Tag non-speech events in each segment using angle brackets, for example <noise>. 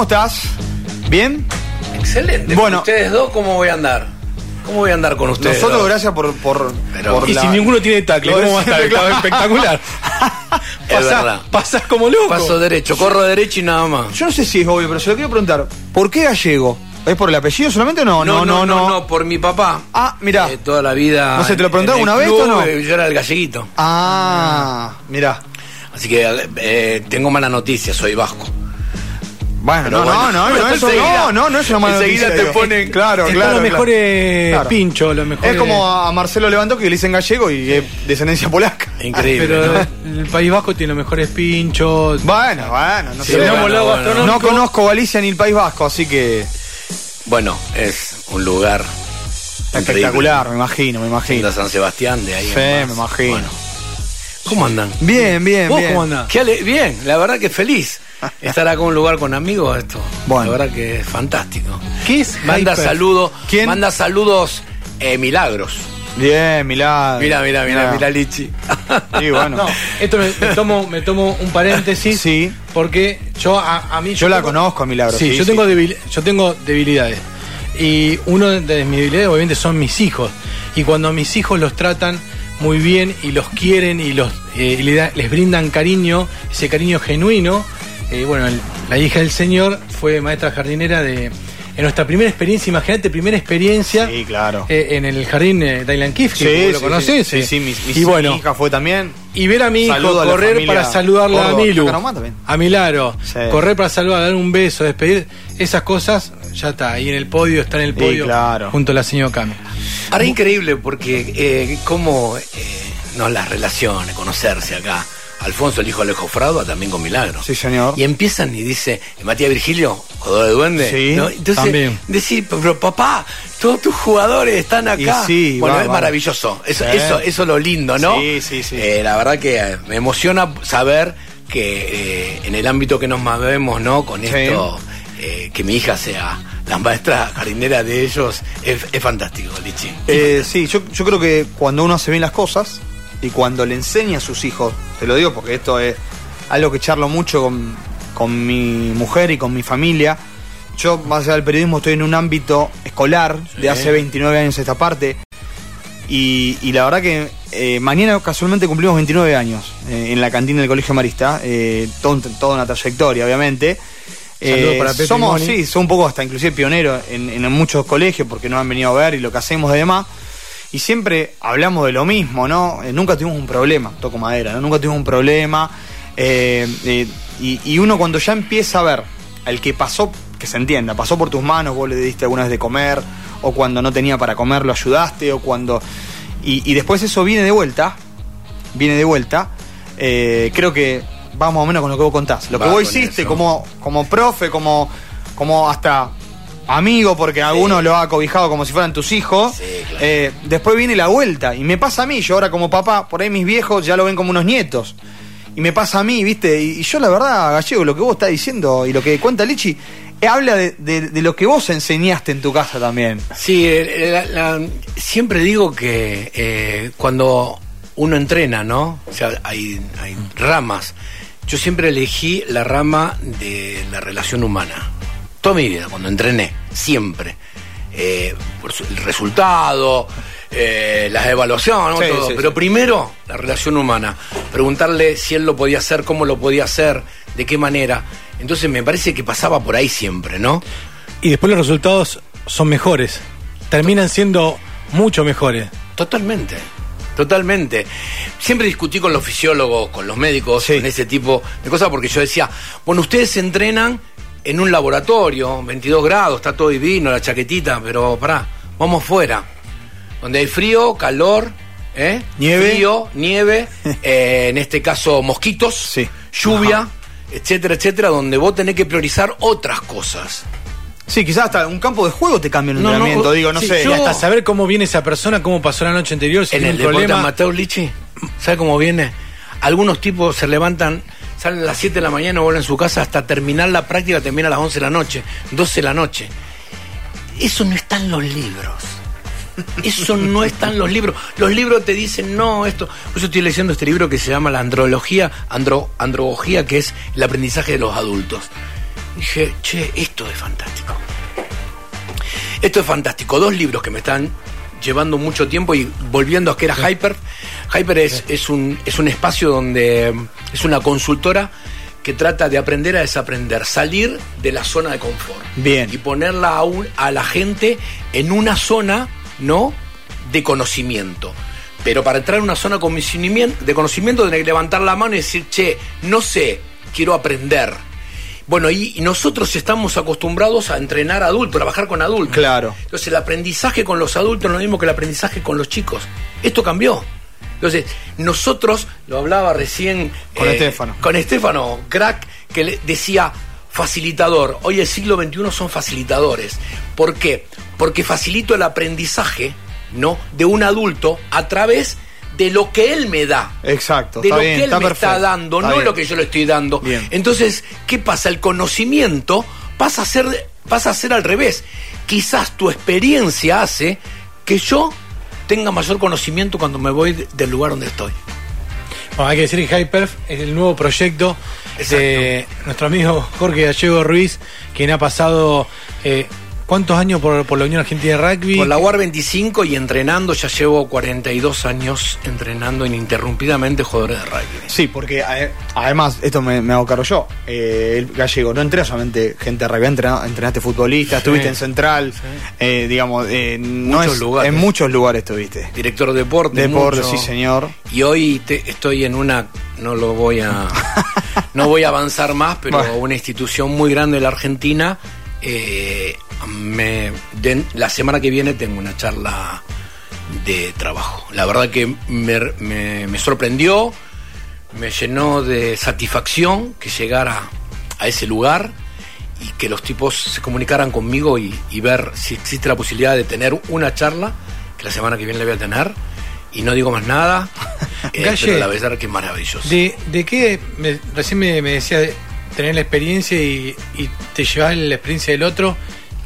¿cómo estás? ¿Bien? Excelente. Bueno. ustedes dos, ¿cómo voy a andar? ¿Cómo voy a andar con ustedes? Nosotros, dos? gracias por. por, Pero- por Y la- si ninguno tiene tacle, ¿cómo va a estar? <laughs> Estaba espectacular. <laughs> Pasás, pasás como loco. Paso derecho, corro derecho y nada más. Yo no sé si es obvio, pero se lo quiero preguntar. ¿Por qué gallego? ¿Es por el apellido solamente o no? No, no, no, no, por mi papá. Ah, mirá. Eh, toda la vida. No sé, ¿te lo el alguna vez o no? eh, Yo era el galleguito. Ah, mirá. Así que eh, tengo mala noticia, soy vasco. Bueno, no, bueno. no, no, no, eso no, no, no es una mala enseguida noticia, te digo. ponen- Claro, Están claro. los claro. mejores Claro. pinchos, los mejores. Es como a Marcelo Levantó que le dicen gallego y es descendencia polaca. Increíble. Pero ¿no? el País Vasco tiene los mejores pinchos. Bueno, bueno, no Sí, sé. bueno, No, bueno. gastronómico. no conozco Galicia ni el País Vasco, así que Bueno, es un lugar espectacular, me imagino, me increíble. imagino. San Sebastián, de ahí. en Sí, más. me imagino. Bueno. ¿Cómo andan? Bien, bien, ¿Vos bien. cómo andás? Qué ale- bien, la verdad que feliz. <laughs> Estar acá en un lugar con amigos, esto. Bueno. La verdad que es fantástico. ¿Qué es Manda Hyper? saludos. ¿Quién? Manda saludos eh, milagros. Bien, milagro. Mira, mira, mira, mira, Lichi. Sí, bueno. No, esto me, me tomo, me tomo un paréntesis. Sí. Porque yo a, a mí. Yo la tengo- conozco a Milagro. Sí, sí, yo, sí. Tengo debil- yo tengo debilidades. Y una de mis debilidades, obviamente, son mis hijos. Y cuando mis hijos los tratan muy bien y los quieren y los eh, y le da- les brindan cariño, ese cariño genuino. Eh, bueno, el- la hija del señor fue maestra jardinera de. En nuestra primera experiencia, imagínate, primera experiencia Sí, claro. eh, en el jardín eh, Dylan Kiff, Sí, que sí, lo sí. conoces. Sí, eh. sí, mi, mi- y bueno, mi hija fue también. y ver a mi hijo Saludo correr para saludarla a. Milu, a Milagro, Sí. correr para saludar, dar un beso, despedir, esas cosas, ya está, ahí en el podio, está en el Sí, podio, claro. junto a la señora Cami. Ahora increíble porque eh, cómo eh, no las relaciones, conocerse acá. Alfonso, el hijo de Alejo Frauda, también con Milagro. Sí, señor. Y empiezan y dice, Matías Virgilio, jugador de duende. Sí, ¿no? Entonces, también. decir, pero papá, todos tus jugadores están acá. Y sí, bueno, va, es va. maravilloso. Eso, eso, eso es lo lindo, ¿no? Sí, sí, sí. Eh, la verdad que eh, me emociona saber que eh, en el ámbito que nos movemos, ¿no? Con Sí. esto, eh, que mi hija sea la maestra jardinera de ellos, es, es fantástico, Lichi. Eh, sí, yo, yo creo que cuando uno hace bien las cosas y cuando le enseña a sus hijos, te lo digo porque esto es algo que charlo mucho con, con mi mujer y con mi familia. Yo, más allá del periodismo, estoy en un ámbito escolar Sí. de hace 29 años esta parte. Y, y la verdad que eh, mañana casualmente cumplimos 29 años eh, en la cantina del Colegio Marista. eh, todo toda una trayectoria, obviamente. Saludos para Pepe somos, sí, son un poco hasta inclusive pioneros en, en muchos colegios porque nos han venido a ver y lo que hacemos y demás. Y siempre hablamos de lo mismo, ¿no? Eh, nunca tuvimos un problema, toco madera, ¿no? Nunca tuvimos un problema. eh, eh, y, y uno cuando ya empieza a ver al que pasó, que se entienda, pasó por tus manos, vos le diste alguna vez de comer, o cuando no tenía para comer lo ayudaste, o cuando... Y, y después eso viene de vuelta, viene de vuelta, creo que va más o menos con lo que vos contás. Lo que vos hiciste eso. como, como profe, como, como hasta amigo, porque algunos lo ha cobijado como si fueran tus hijos. Sí, claro. eh, después viene la vuelta. Y me pasa a mí, yo ahora como papá, por ahí mis viejos ya lo ven como unos nietos. Y me pasa a mí, ¿viste? Y, y yo la verdad, Gallego, lo que vos estás diciendo y lo que cuenta Lichi, eh, habla de, de- de lo que vos enseñaste en tu casa también. Sí, eh, la- la- siempre digo que eh, cuando uno entrena, ¿no? O sea, hay, hay ramas. Yo siempre elegí la rama de la relación humana. Toda mi vida, cuando entrené, siempre. Eh, por su- el resultado, eh, las evaluaciones, ¿no? Sí, todo. sí, pero sí. primero la relación humana. Preguntarle si él lo podía hacer, cómo lo podía hacer, de qué manera. Entonces me parece que pasaba por ahí siempre, ¿no? Y después los resultados son mejores, terminan siendo mucho mejores. Totalmente, totalmente. Siempre discutí con los fisiólogos, con los médicos, en ese tipo de cosas, porque yo decía, bueno, ustedes se entrenan en un laboratorio, 22 grados, está todo divino, la chaquetita, pero pará, vamos fuera, donde hay frío, calor, ¿eh? Nieve. Frío, nieve, <laughs> eh, en este caso mosquitos, Sí. lluvia, etcétera, etcétera, donde vos tenés que priorizar otras cosas. Sí, quizás hasta un campo de juego te cambia el No, no, entrenamiento, digo, no sí, sé. Y hasta saber cómo viene esa persona, cómo pasó la noche anterior, si en el problema. amateur, Lichi, ¿sabe cómo viene? Algunos tipos se levantan, salen a las 7 de la mañana, vuelven a su casa hasta terminar la práctica, termina a las 11 de la noche, 12 de la noche. Eso no está en los libros. Eso no está en los libros. Los libros te dicen, no, esto. Eso estoy leyendo este libro que se llama La Andrología, andro, Andrología, que es el aprendizaje de los adultos. Dije, che, esto es fantástico. Esto es fantástico. Dos libros que me están llevando mucho tiempo y volviendo a que era Hyper. Hyper es, es, un, es un espacio donde es una consultora que trata de aprender a desaprender, salir de la zona de confort. Bien. Y ponerla a, un- a la gente en una zona, ¿no? De conocimiento. Pero para entrar en una zona de conocimiento, de conocimiento tenés que levantar la mano y decir, che, no sé, quiero aprender. Bueno, y, y nosotros estamos acostumbrados a entrenar adultos, trabajar con adultos. Claro. Entonces el aprendizaje con los adultos no es lo mismo que el aprendizaje con los chicos. Esto cambió. Entonces, nosotros, lo hablaba recién Con Estefano. Con Estefano, crack, que le decía facilitador. Hoy el siglo XXI son facilitadores. ¿Por qué? Porque facilito el aprendizaje, ¿no? De un adulto a través de lo que él me da Exacto. de está lo bien, que él está me está dando, está no bien. lo que yo le estoy dando. Bien. Entonces, ¿qué pasa? El conocimiento pasa a ser pasa a ser al revés. Quizás tu experiencia hace que yo tenga mayor conocimiento cuando me voy de- del lugar donde estoy. Bueno, hay que decir que Hyperf es el nuevo proyecto de nuestro amigo Jorge Gallego Ruiz, quien ha pasado eh, ¿cuántos años por, por la Unión Argentina de Rugby? Por la UAR 25 y entrenando, ya llevo 42 años entrenando ininterrumpidamente jugadores de rugby. Sí, porque eh, además, esto me, me hago cargo yo. Eh, el gallego, no entrena solamente gente de rugby, entrena- entrenaste futbolistas, estuviste en Central, eh, digamos, eh, no Muchos es- lugares. en muchos lugares estuviste. Director de deporte. Deporte, mucho. sí, señor. Y hoy te- estoy en una, no lo voy a, <laughs> no voy a avanzar más, pero Bueno. una institución muy grande de la Argentina. Eh, me, la semana que viene tengo una charla de trabajo. La verdad que me, me- me sorprendió, me llenó de satisfacción que llegara a ese lugar y que los tipos se comunicaran conmigo y, y ver si existe la posibilidad de tener una charla, que la semana que viene la voy a tener, y no digo más nada, <laughs> eh, Galle, pero la verdad que es maravilloso. ¿De, de qué? me- recién me, me decía tener la experiencia y, y te llevas la experiencia del otro,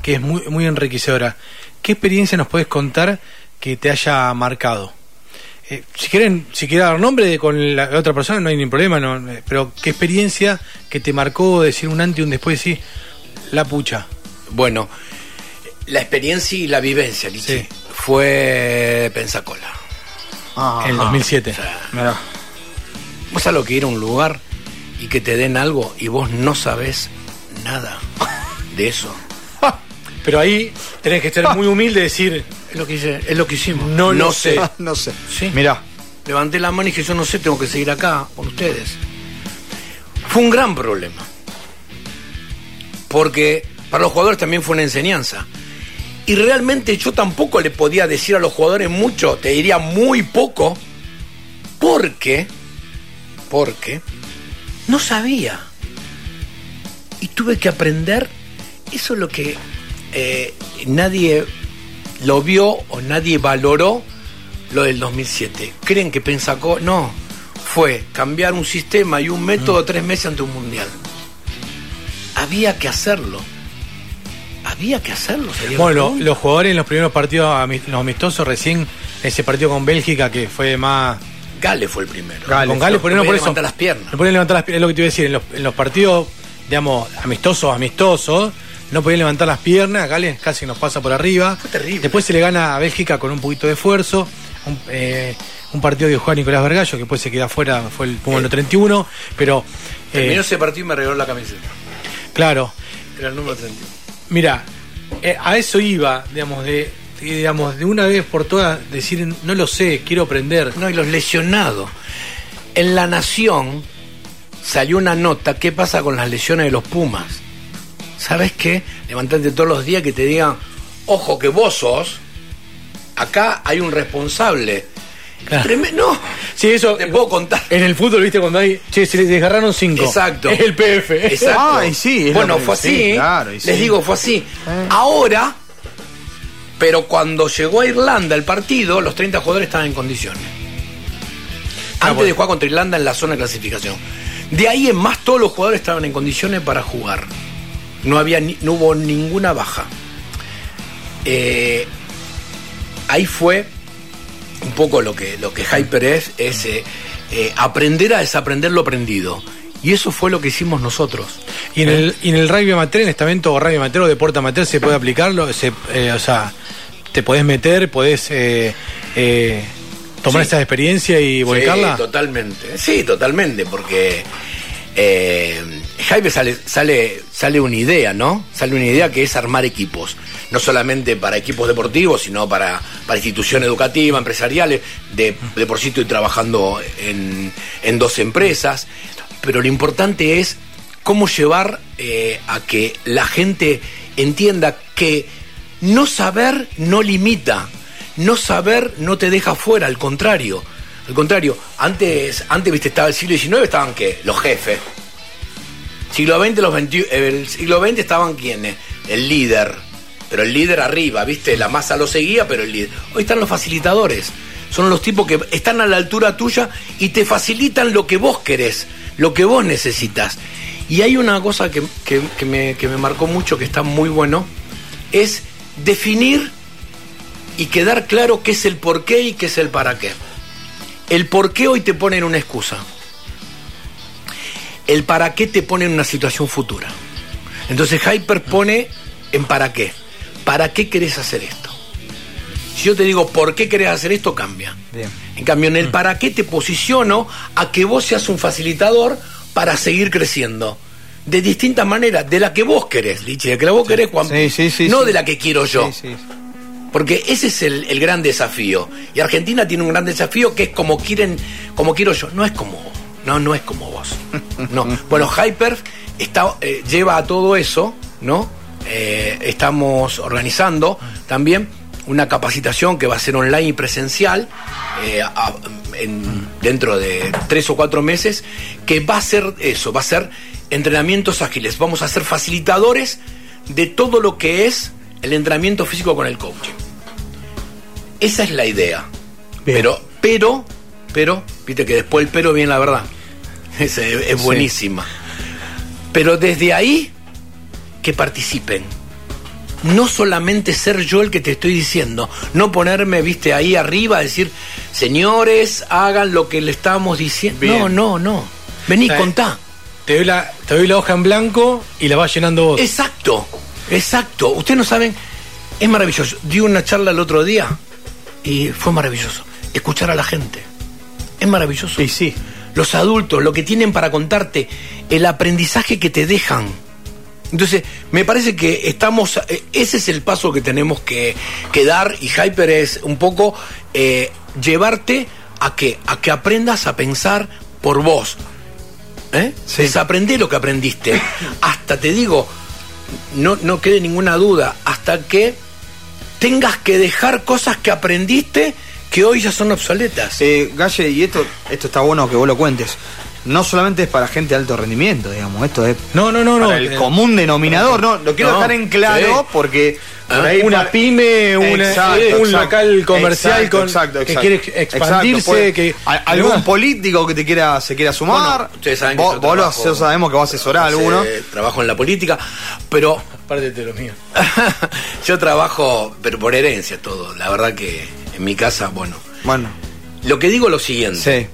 que es muy, muy enriquecedora. ¿Qué experiencia nos puedes contar que te haya marcado? Eh, si quieren, si quieren dar nombre de- con la otra persona, no hay ningún problema, no, eh, pero ¿qué experiencia que te marcó decir un antes y un después, sí, la pucha? Bueno, la experiencia y la vivencia, Lichi, Sí. fue Pensacola. Ah, en el 2007. mirá. Vos sabés lo que ir a un lugar y que te den algo y vos no sabés nada de eso. <laughs> Pero ahí tenés que ser muy humilde y decir, Es lo que, hice, es lo que hicimos. No lo sé. <laughs> no sé. Sí. Mirá. Levanté la mano y dije, yo no sé, tengo que seguir acá con ustedes. Fue un gran problema. Porque para los jugadores también fue una enseñanza. Y realmente yo tampoco le podía decir a los jugadores mucho, te diría muy poco, porque, porque no sabía. Y tuve que aprender, eso es lo que eh, nadie lo vio o nadie valoró lo del 2007. ¿Creen que pensacó? No, fue cambiar un sistema y un método tres meses ante un mundial. Había que hacerlo. Había que hacerlo. Bueno, los jugadores en los primeros partidos los amistosos, recién ese partido con Bélgica que fue más. Gale fue el primero. Gale. con Gales, No por, no, podía por eso. levantar las piernas. No podían levantar las piernas, es lo que te iba a decir. En los, en los partidos, digamos, amistosos, amistosos, no podían levantar las piernas. Gales casi nos pasa por arriba. Fue terrible. Después se le gana a Bélgica con un poquito de esfuerzo. Un, eh, un partido que juega Nicolás Vergallo, que después se queda afuera, fue el Puma Eh. 31. Pero, eh, Terminó ese partido y me regaló la camiseta. claro, Era el número 31. Mira, eh, a eso iba, digamos, de- digamos, de una vez por todas decir, no lo sé, quiero aprender. No, y los lesionados. En La Nación salió una nota, ¿qué pasa con las lesiones de los Pumas? ¿Sabes qué? Levantate todos los días que te digan, ojo que vos sos, acá hay un responsable. Claro. No, Sí, eso. te puedo contar. En el fútbol, viste, cuando hay. Che, se les desgarraron cinco. Exacto. Es el PF. Exacto. Ah, y sí, bueno, fue así. sí, ¿eh? claro, y Les sí. digo, fue así. Ahora, pero cuando llegó a Irlanda el partido, los 30 jugadores estaban en condiciones. Ah, Antes bueno. de jugar contra Irlanda en la zona de clasificación. De ahí en más, todos los jugadores estaban en condiciones para jugar. No, había ni- no hubo ninguna baja. Eh, ahí fue un poco lo que, lo que Hyper es, es eh, eh, aprender a desaprender lo aprendido. Y eso fue lo que hicimos nosotros. Y en, el, y en el rugby amateur, en estamento o rugby amateur o deporte amateur, ¿se puede aplicarlo? Se, o sea, te podés meter, podés eh, eh, tomar Sí. esa experiencia y volcarla. Sí, totalmente. Sí, totalmente, porque eh, Jaime sale, sale, sale una idea, ¿no? Sale una idea que es armar equipos. No solamente para equipos deportivos, sino para, para instituciones educativas, empresariales. De, de por sí estoy trabajando en, en dos empresas. Pero lo importante es cómo llevar eh, a que la gente entienda que no saber no limita, no saber no te deja fuera, al contrario. Al contrario, antes, antes viste, estaba el siglo XIX, estaban qué? Los jefes. Siglo XX, los 21 el siglo XX estaban quiénes? El líder. Pero el líder arriba, viste, la masa lo seguía, pero el líder. Hoy están los facilitadores. Son los tipos que están a la altura tuya y te facilitan lo que vos querés, lo que vos necesitas. Y hay una cosa que, que- que me, que me marcó mucho, que está muy bueno, es definir y quedar claro qué es el por qué y qué es el para qué. El por qué hoy te ponen una excusa. El para qué te pone en una situación futura. Entonces Hyper pone en para qué. ¿Para qué querés hacer esto? Si yo te digo por qué querés hacer esto, cambia. Bien. En cambio, en el para qué te posiciono a que vos seas un facilitador para seguir creciendo. De distintas maneras, de la que vos querés, Lichi, de la que vos querés, Juan. Sí, sí, sí, no de la que quiero yo. Porque ese es el, el gran desafío. Y Argentina tiene un gran desafío que es como quieren, como quiero yo. No es como vos. No, no es como vos. No. <laughs> Bueno, Hyper está, eh, lleva a todo eso, ¿no? Eh, estamos organizando también una capacitación que va a ser online y presencial eh, a- en- dentro de tres o cuatro meses, que va a ser eso, va a ser entrenamientos ágiles. Vamos a ser facilitadores de todo lo que es el entrenamiento físico con el coaching. Esa es la idea. Bien. Pero, pero, pero, viste que después el pero viene la verdad. <laughs> Es, es buenísima. Pero desde ahí, que participen. No solamente ser yo el que te estoy diciendo, no ponerme, viste, ahí arriba a decir, señores, hagan lo que le estamos diciendo. Bien. No, no, no. Vení, contá. Te doy, la, te doy la hoja en blanco y la vas llenando vos. Exacto, exacto. Ustedes no saben, es maravilloso. Di una charla el otro día y fue maravilloso. Escuchar a la gente. Es maravilloso. Y sí. Los adultos, lo que tienen para contarte, el aprendizaje que te dejan. Entonces, me parece que estamos, eh, ese es el paso que tenemos que, que dar y Hyper es un poco eh, llevarte a que, a que aprendas a pensar por vos. ¿Eh? Sí. Desaprendé lo que aprendiste. Hasta te digo, no, no quede ninguna duda, hasta que tengas que dejar cosas que aprendiste que hoy ya son obsoletas. Eh, Galle, y esto, esto está bueno que vos lo cuentes. No solamente es para gente de alto rendimiento, digamos, esto es No, no, no, no. el Eh, común denominador, no, lo quiero No, dejar en claro sí. porque Ah, por ahí una para- pyme, una- Exacto, un exacto. local comercial Exacto, con- exacto, que quiere expandirse, Exacto, puede- que- algún político que te quiera se quiera sumar, Bueno, ustedes saben que vos, yo vos trabajo- sabemos que vas a asesorar a alguno. Trabajo en la política, pero Aparte de lo mío. <laughs> yo trabajo, pero por herencia todo. La verdad que en mi casa, bueno. Bueno, Lo que digo es lo siguiente. sí,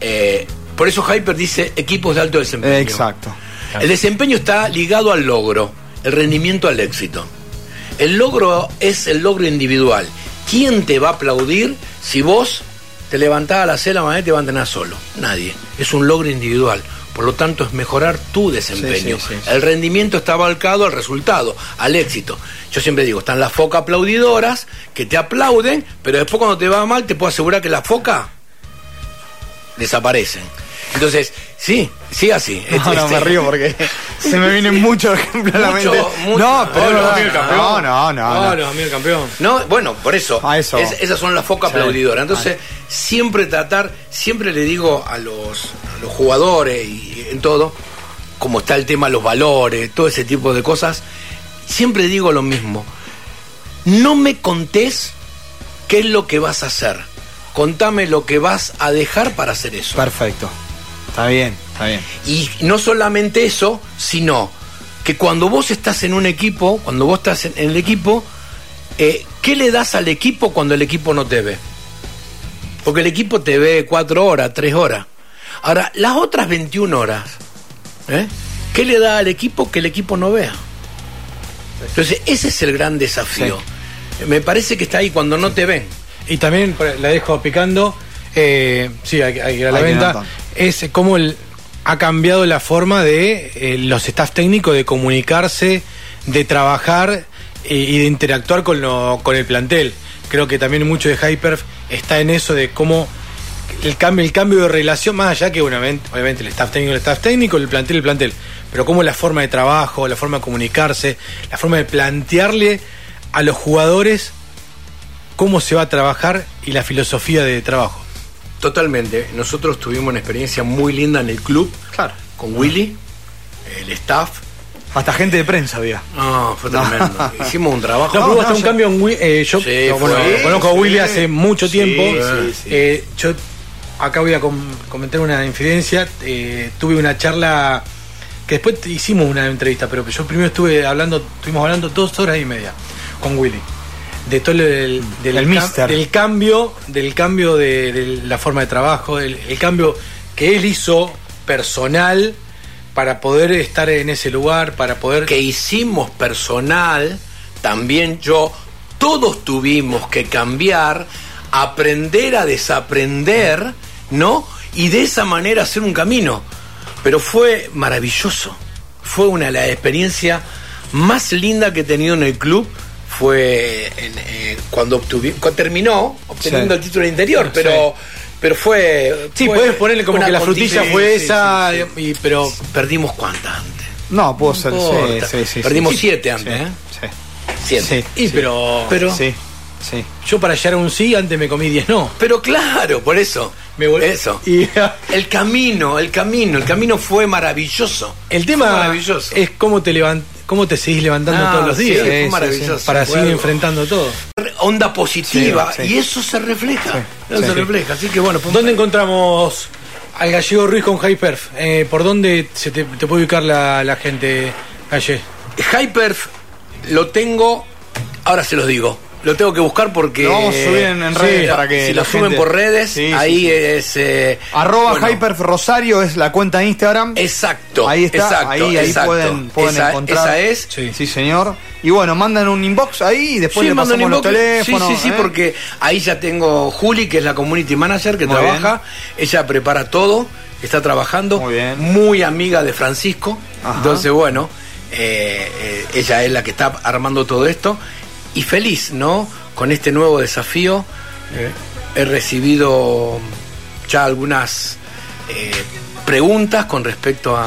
Eh, por eso Hyper dice equipos de alto desempeño. exacto. El desempeño está ligado al logro, el rendimiento al éxito. El logro es el logro individual. ¿Quién te va a aplaudir si vos te levantás a las 6 de la mañana y te vas a entrenar solo? Nadie. Es un logro individual. Por lo tanto, es mejorar tu desempeño. Sí, sí, sí, sí. El rendimiento está volcado al resultado, al éxito. Yo siempre digo, están las focas aplaudidoras que te aplauden, pero después cuando te va mal, te puedo asegurar que las focas desaparecen. Entonces, sí, sí así. No, no, Este- me río porque <laughs> se me vienen muchos ejemplos a la <laughs> mente. mucho. No, pero No, es no, campeón. no, no, no, no. no, amigo campeón. No, bueno, por eso. A eso. Es- esas son las focas Sí. aplaudidoras. Entonces, siempre tratar, siempre le digo a los, a los jugadores y en todo, como está el tema de los valores, todo ese tipo de cosas, siempre digo lo mismo. No me contés qué es lo que vas a hacer. Contame lo que vas a dejar para hacer eso. Perfecto. Está bien, está bien. Y no solamente eso, sino que cuando vos estás en un equipo, cuando vos estás en, el equipo, eh, ¿qué le das al equipo cuando el equipo no te ve? Porque el equipo te ve cuatro horas, tres horas. Ahora, las otras 21 horas, ¿Eh? ¿Qué le da al equipo que el equipo no vea? Entonces, ese es el gran desafío. Me parece que está ahí cuando no te ven. Y también la dejo picando, eh, sí, hay, hay que ir a la venta. Es como el, ha cambiado la forma de eh, los staff técnicos de comunicarse, de trabajar eh, y de interactuar con, lo, con el plantel. Creo que también mucho de Hyper está en eso de cómo el cambio, el cambio de relación, más allá que obviamente, obviamente el staff técnico, el staff técnico, el plantel, el plantel, pero cómo la forma de trabajo, la forma de comunicarse, la forma de plantearle a los jugadores cómo se va a trabajar y la filosofía de trabajo. Totalmente. Nosotros tuvimos una experiencia muy linda en el club Claro. con Willy, el staff. Hasta gente de prensa había. No, fue tremendo. <laughs> Hicimos un trabajo. No, hubo hasta un yo- cambio en Wi- eh, yo Sí, no, bueno, fue- conozco a sí, Willy hace mucho tiempo. sí, sí. Eh, yo acá voy a com- comentar una infidencia. Eh, tuve una charla que después hicimos una entrevista, pero yo primero estuve hablando, estuvimos hablando dos horas y media con Willy. De todo el, del, El cam- mister. del cambio, del cambio de, de la forma de trabajo, el, el cambio que él hizo personal para poder estar en ese lugar, para poder que hicimos personal, también yo, todos tuvimos que cambiar, aprender a desaprender, ¿no? Y de esa manera hacer un camino. Pero fue maravilloso. Fue una de las experiencias más lindas que he tenido en el club. Fue en, eh, cuando cuando terminó obteniendo Sí. el título interior, pero, pero fue. Sí, puedes ponerle como que la frutilla fue esa, y- pero Perdimos cuántas antes. No, puedo ser. No Sí, importa. sí, sí, Perdimos siete antes, Sí, ¿eh? Sí. Siete. Sí. y pero, Pero- Sí. Sí. yo para llegar a un sí antes me comí 10 no. Pero claro, por eso. Me vol- Eso. <laughs> Y El camino, el camino, el camino fue maravilloso. el tema maravilloso. es cómo te levant cómo te seguís levantando Ah, todos los sí, días fue sí, maravilloso. para seguir enfrentando todo. Onda positiva. Sí, sí. Y eso se refleja. Sí, Eso sí. se refleja. Así que bueno, ¿Dónde encontramos al gallego Ruiz con Hyperf? Eh, ¿Por dónde se te, te puede ubicar la, la gente, Galle? Hyperf lo tengo, ahora se los digo. Lo tengo que buscar porque. Lo vamos a subir en- en redes Sí, para que Si la lo suben gente- por redes, Sí, ahí sí. es. eh, Arroba bueno, Hyperf Rosario es la cuenta de Instagram. Exacto. Ahí está, exacto, ahí, ahí exacto. pueden, pueden esa, encontrar. Esa es. Sí. Sí, señor. Y bueno, mandan un inbox ahí y después le mandan pasamos los inbox. teléfonos. Sí, sí, sí, ¿eh? porque ahí ya tengo Juli, que es la community manager que Muy trabaja. Ella prepara todo, está trabajando. Muy bien. Muy amiga de Francisco. Ajá. Entonces, bueno, eh, eh, ella es la que está armando todo esto. Y feliz, ¿no? Con este nuevo desafío. Eh, he recibido ya algunas eh, preguntas con respecto a.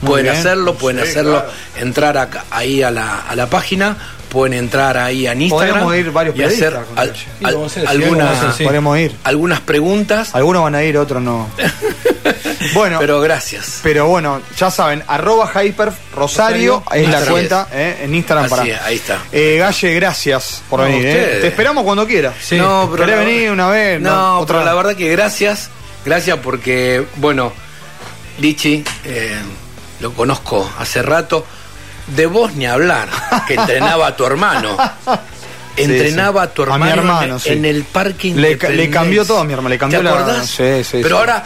Muy pueden bien. hacerlo, pueden Sí, hacerlo, claro. entrar acá- ahí a la, a la página, pueden entrar ahí a Instagram. Podríamos ir varios y hacer al-. Sí, a algunas, a sí. Podemos ir. algunas preguntas, Algunos van a ir, otros no. <laughs> <laughs> bueno, pero, pero gracias. bueno, ya saben, arroba Hyperf Rosario, Rosario, es la cuenta eh, en Instagram Así para. es, ahí está. Eh, Galle, gracias por No, venir. eh. Te esperamos cuando quieras. Sí. no, pero ¿Querés la- venir una vez? No, otra pero la verdad que gracias, gracias porque, bueno, Lichi, eh, lo conozco hace rato, de vos ni hablar, que entrenaba a tu hermano. <laughs> Entrenaba a tu A mi hermano, hermano, en, sí. en el parque Le cambió todo a mi hermano, le cambió ¿Te la- acordás? sí, sí, Pero sí. ahora,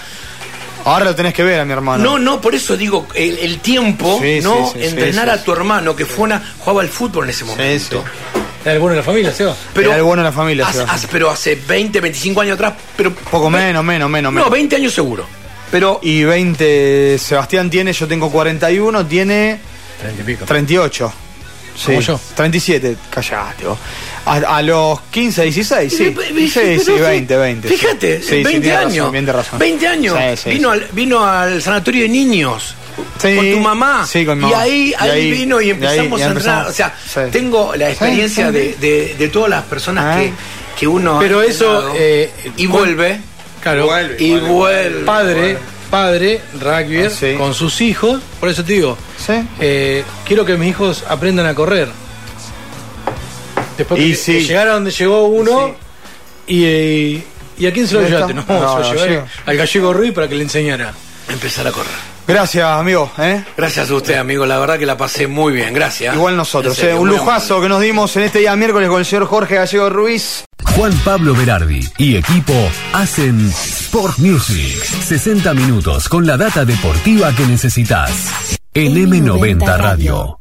Ahora lo tenés que ver a mi hermano. no, no, por eso digo, el, el tiempo, Sí, ¿no? sí, sí, sí, Entrenar sí, a tu hermano, que fue una, jugaba al fútbol en ese momento. sí. ¿Era alguno de la familia, Seba? Era el bueno de la familia, Seba. hace- pero hace 20, 25 años atrás, pero Poco menos, menos, menos, No, menos. 20 años seguro. Pero Y 20, Sebastián tiene, yo tengo 41, tiene Treinta y pico. 38. Sí, Como yo. 37, callate vos. A, a los 15, 16, sí. Pero, Sí, sí, pero, 20, 20. sí. Fíjate, Sí, sí, 20 tiene años. Razón, bien de razón. 20 años. Sí, sí, vino, sí. Al, vino al sanatorio de niños. Sí, con tu mamá. sí, con y mamá. ahí, Y ahí, ahí- vino y ahí- empezamos a entrenar. O sea, Sí. tengo la experiencia sí. De, de- de todas las personas Ah. que, que uno ha Pero eso, eh, y vuelve. Claro. Y vuelve. Padre, padre, rugby, Ah, sí. con sus hijos, por eso te digo, Sí. eh, quiero que mis hijos aprendan a correr. Después Y que, sí. que llegar a donde llegó uno y, eh, y a quién se lo ¿Dónde llevaste? No, No, se lo llevé al gallego Ruiz para que le enseñara. Empezar a correr. Gracias, amigo. ¿eh? Gracias a usted, amigo. La verdad que la pasé muy bien. Gracias. Igual nosotros. Serio, ¿eh? Un lujazo que nos dimos en este día miércoles con el señor Jorge Gallego Ruiz. Juan Pablo Berardi y equipo hacen Sport Music. 60 minutos con la data deportiva que necesitas. En M90 Radio.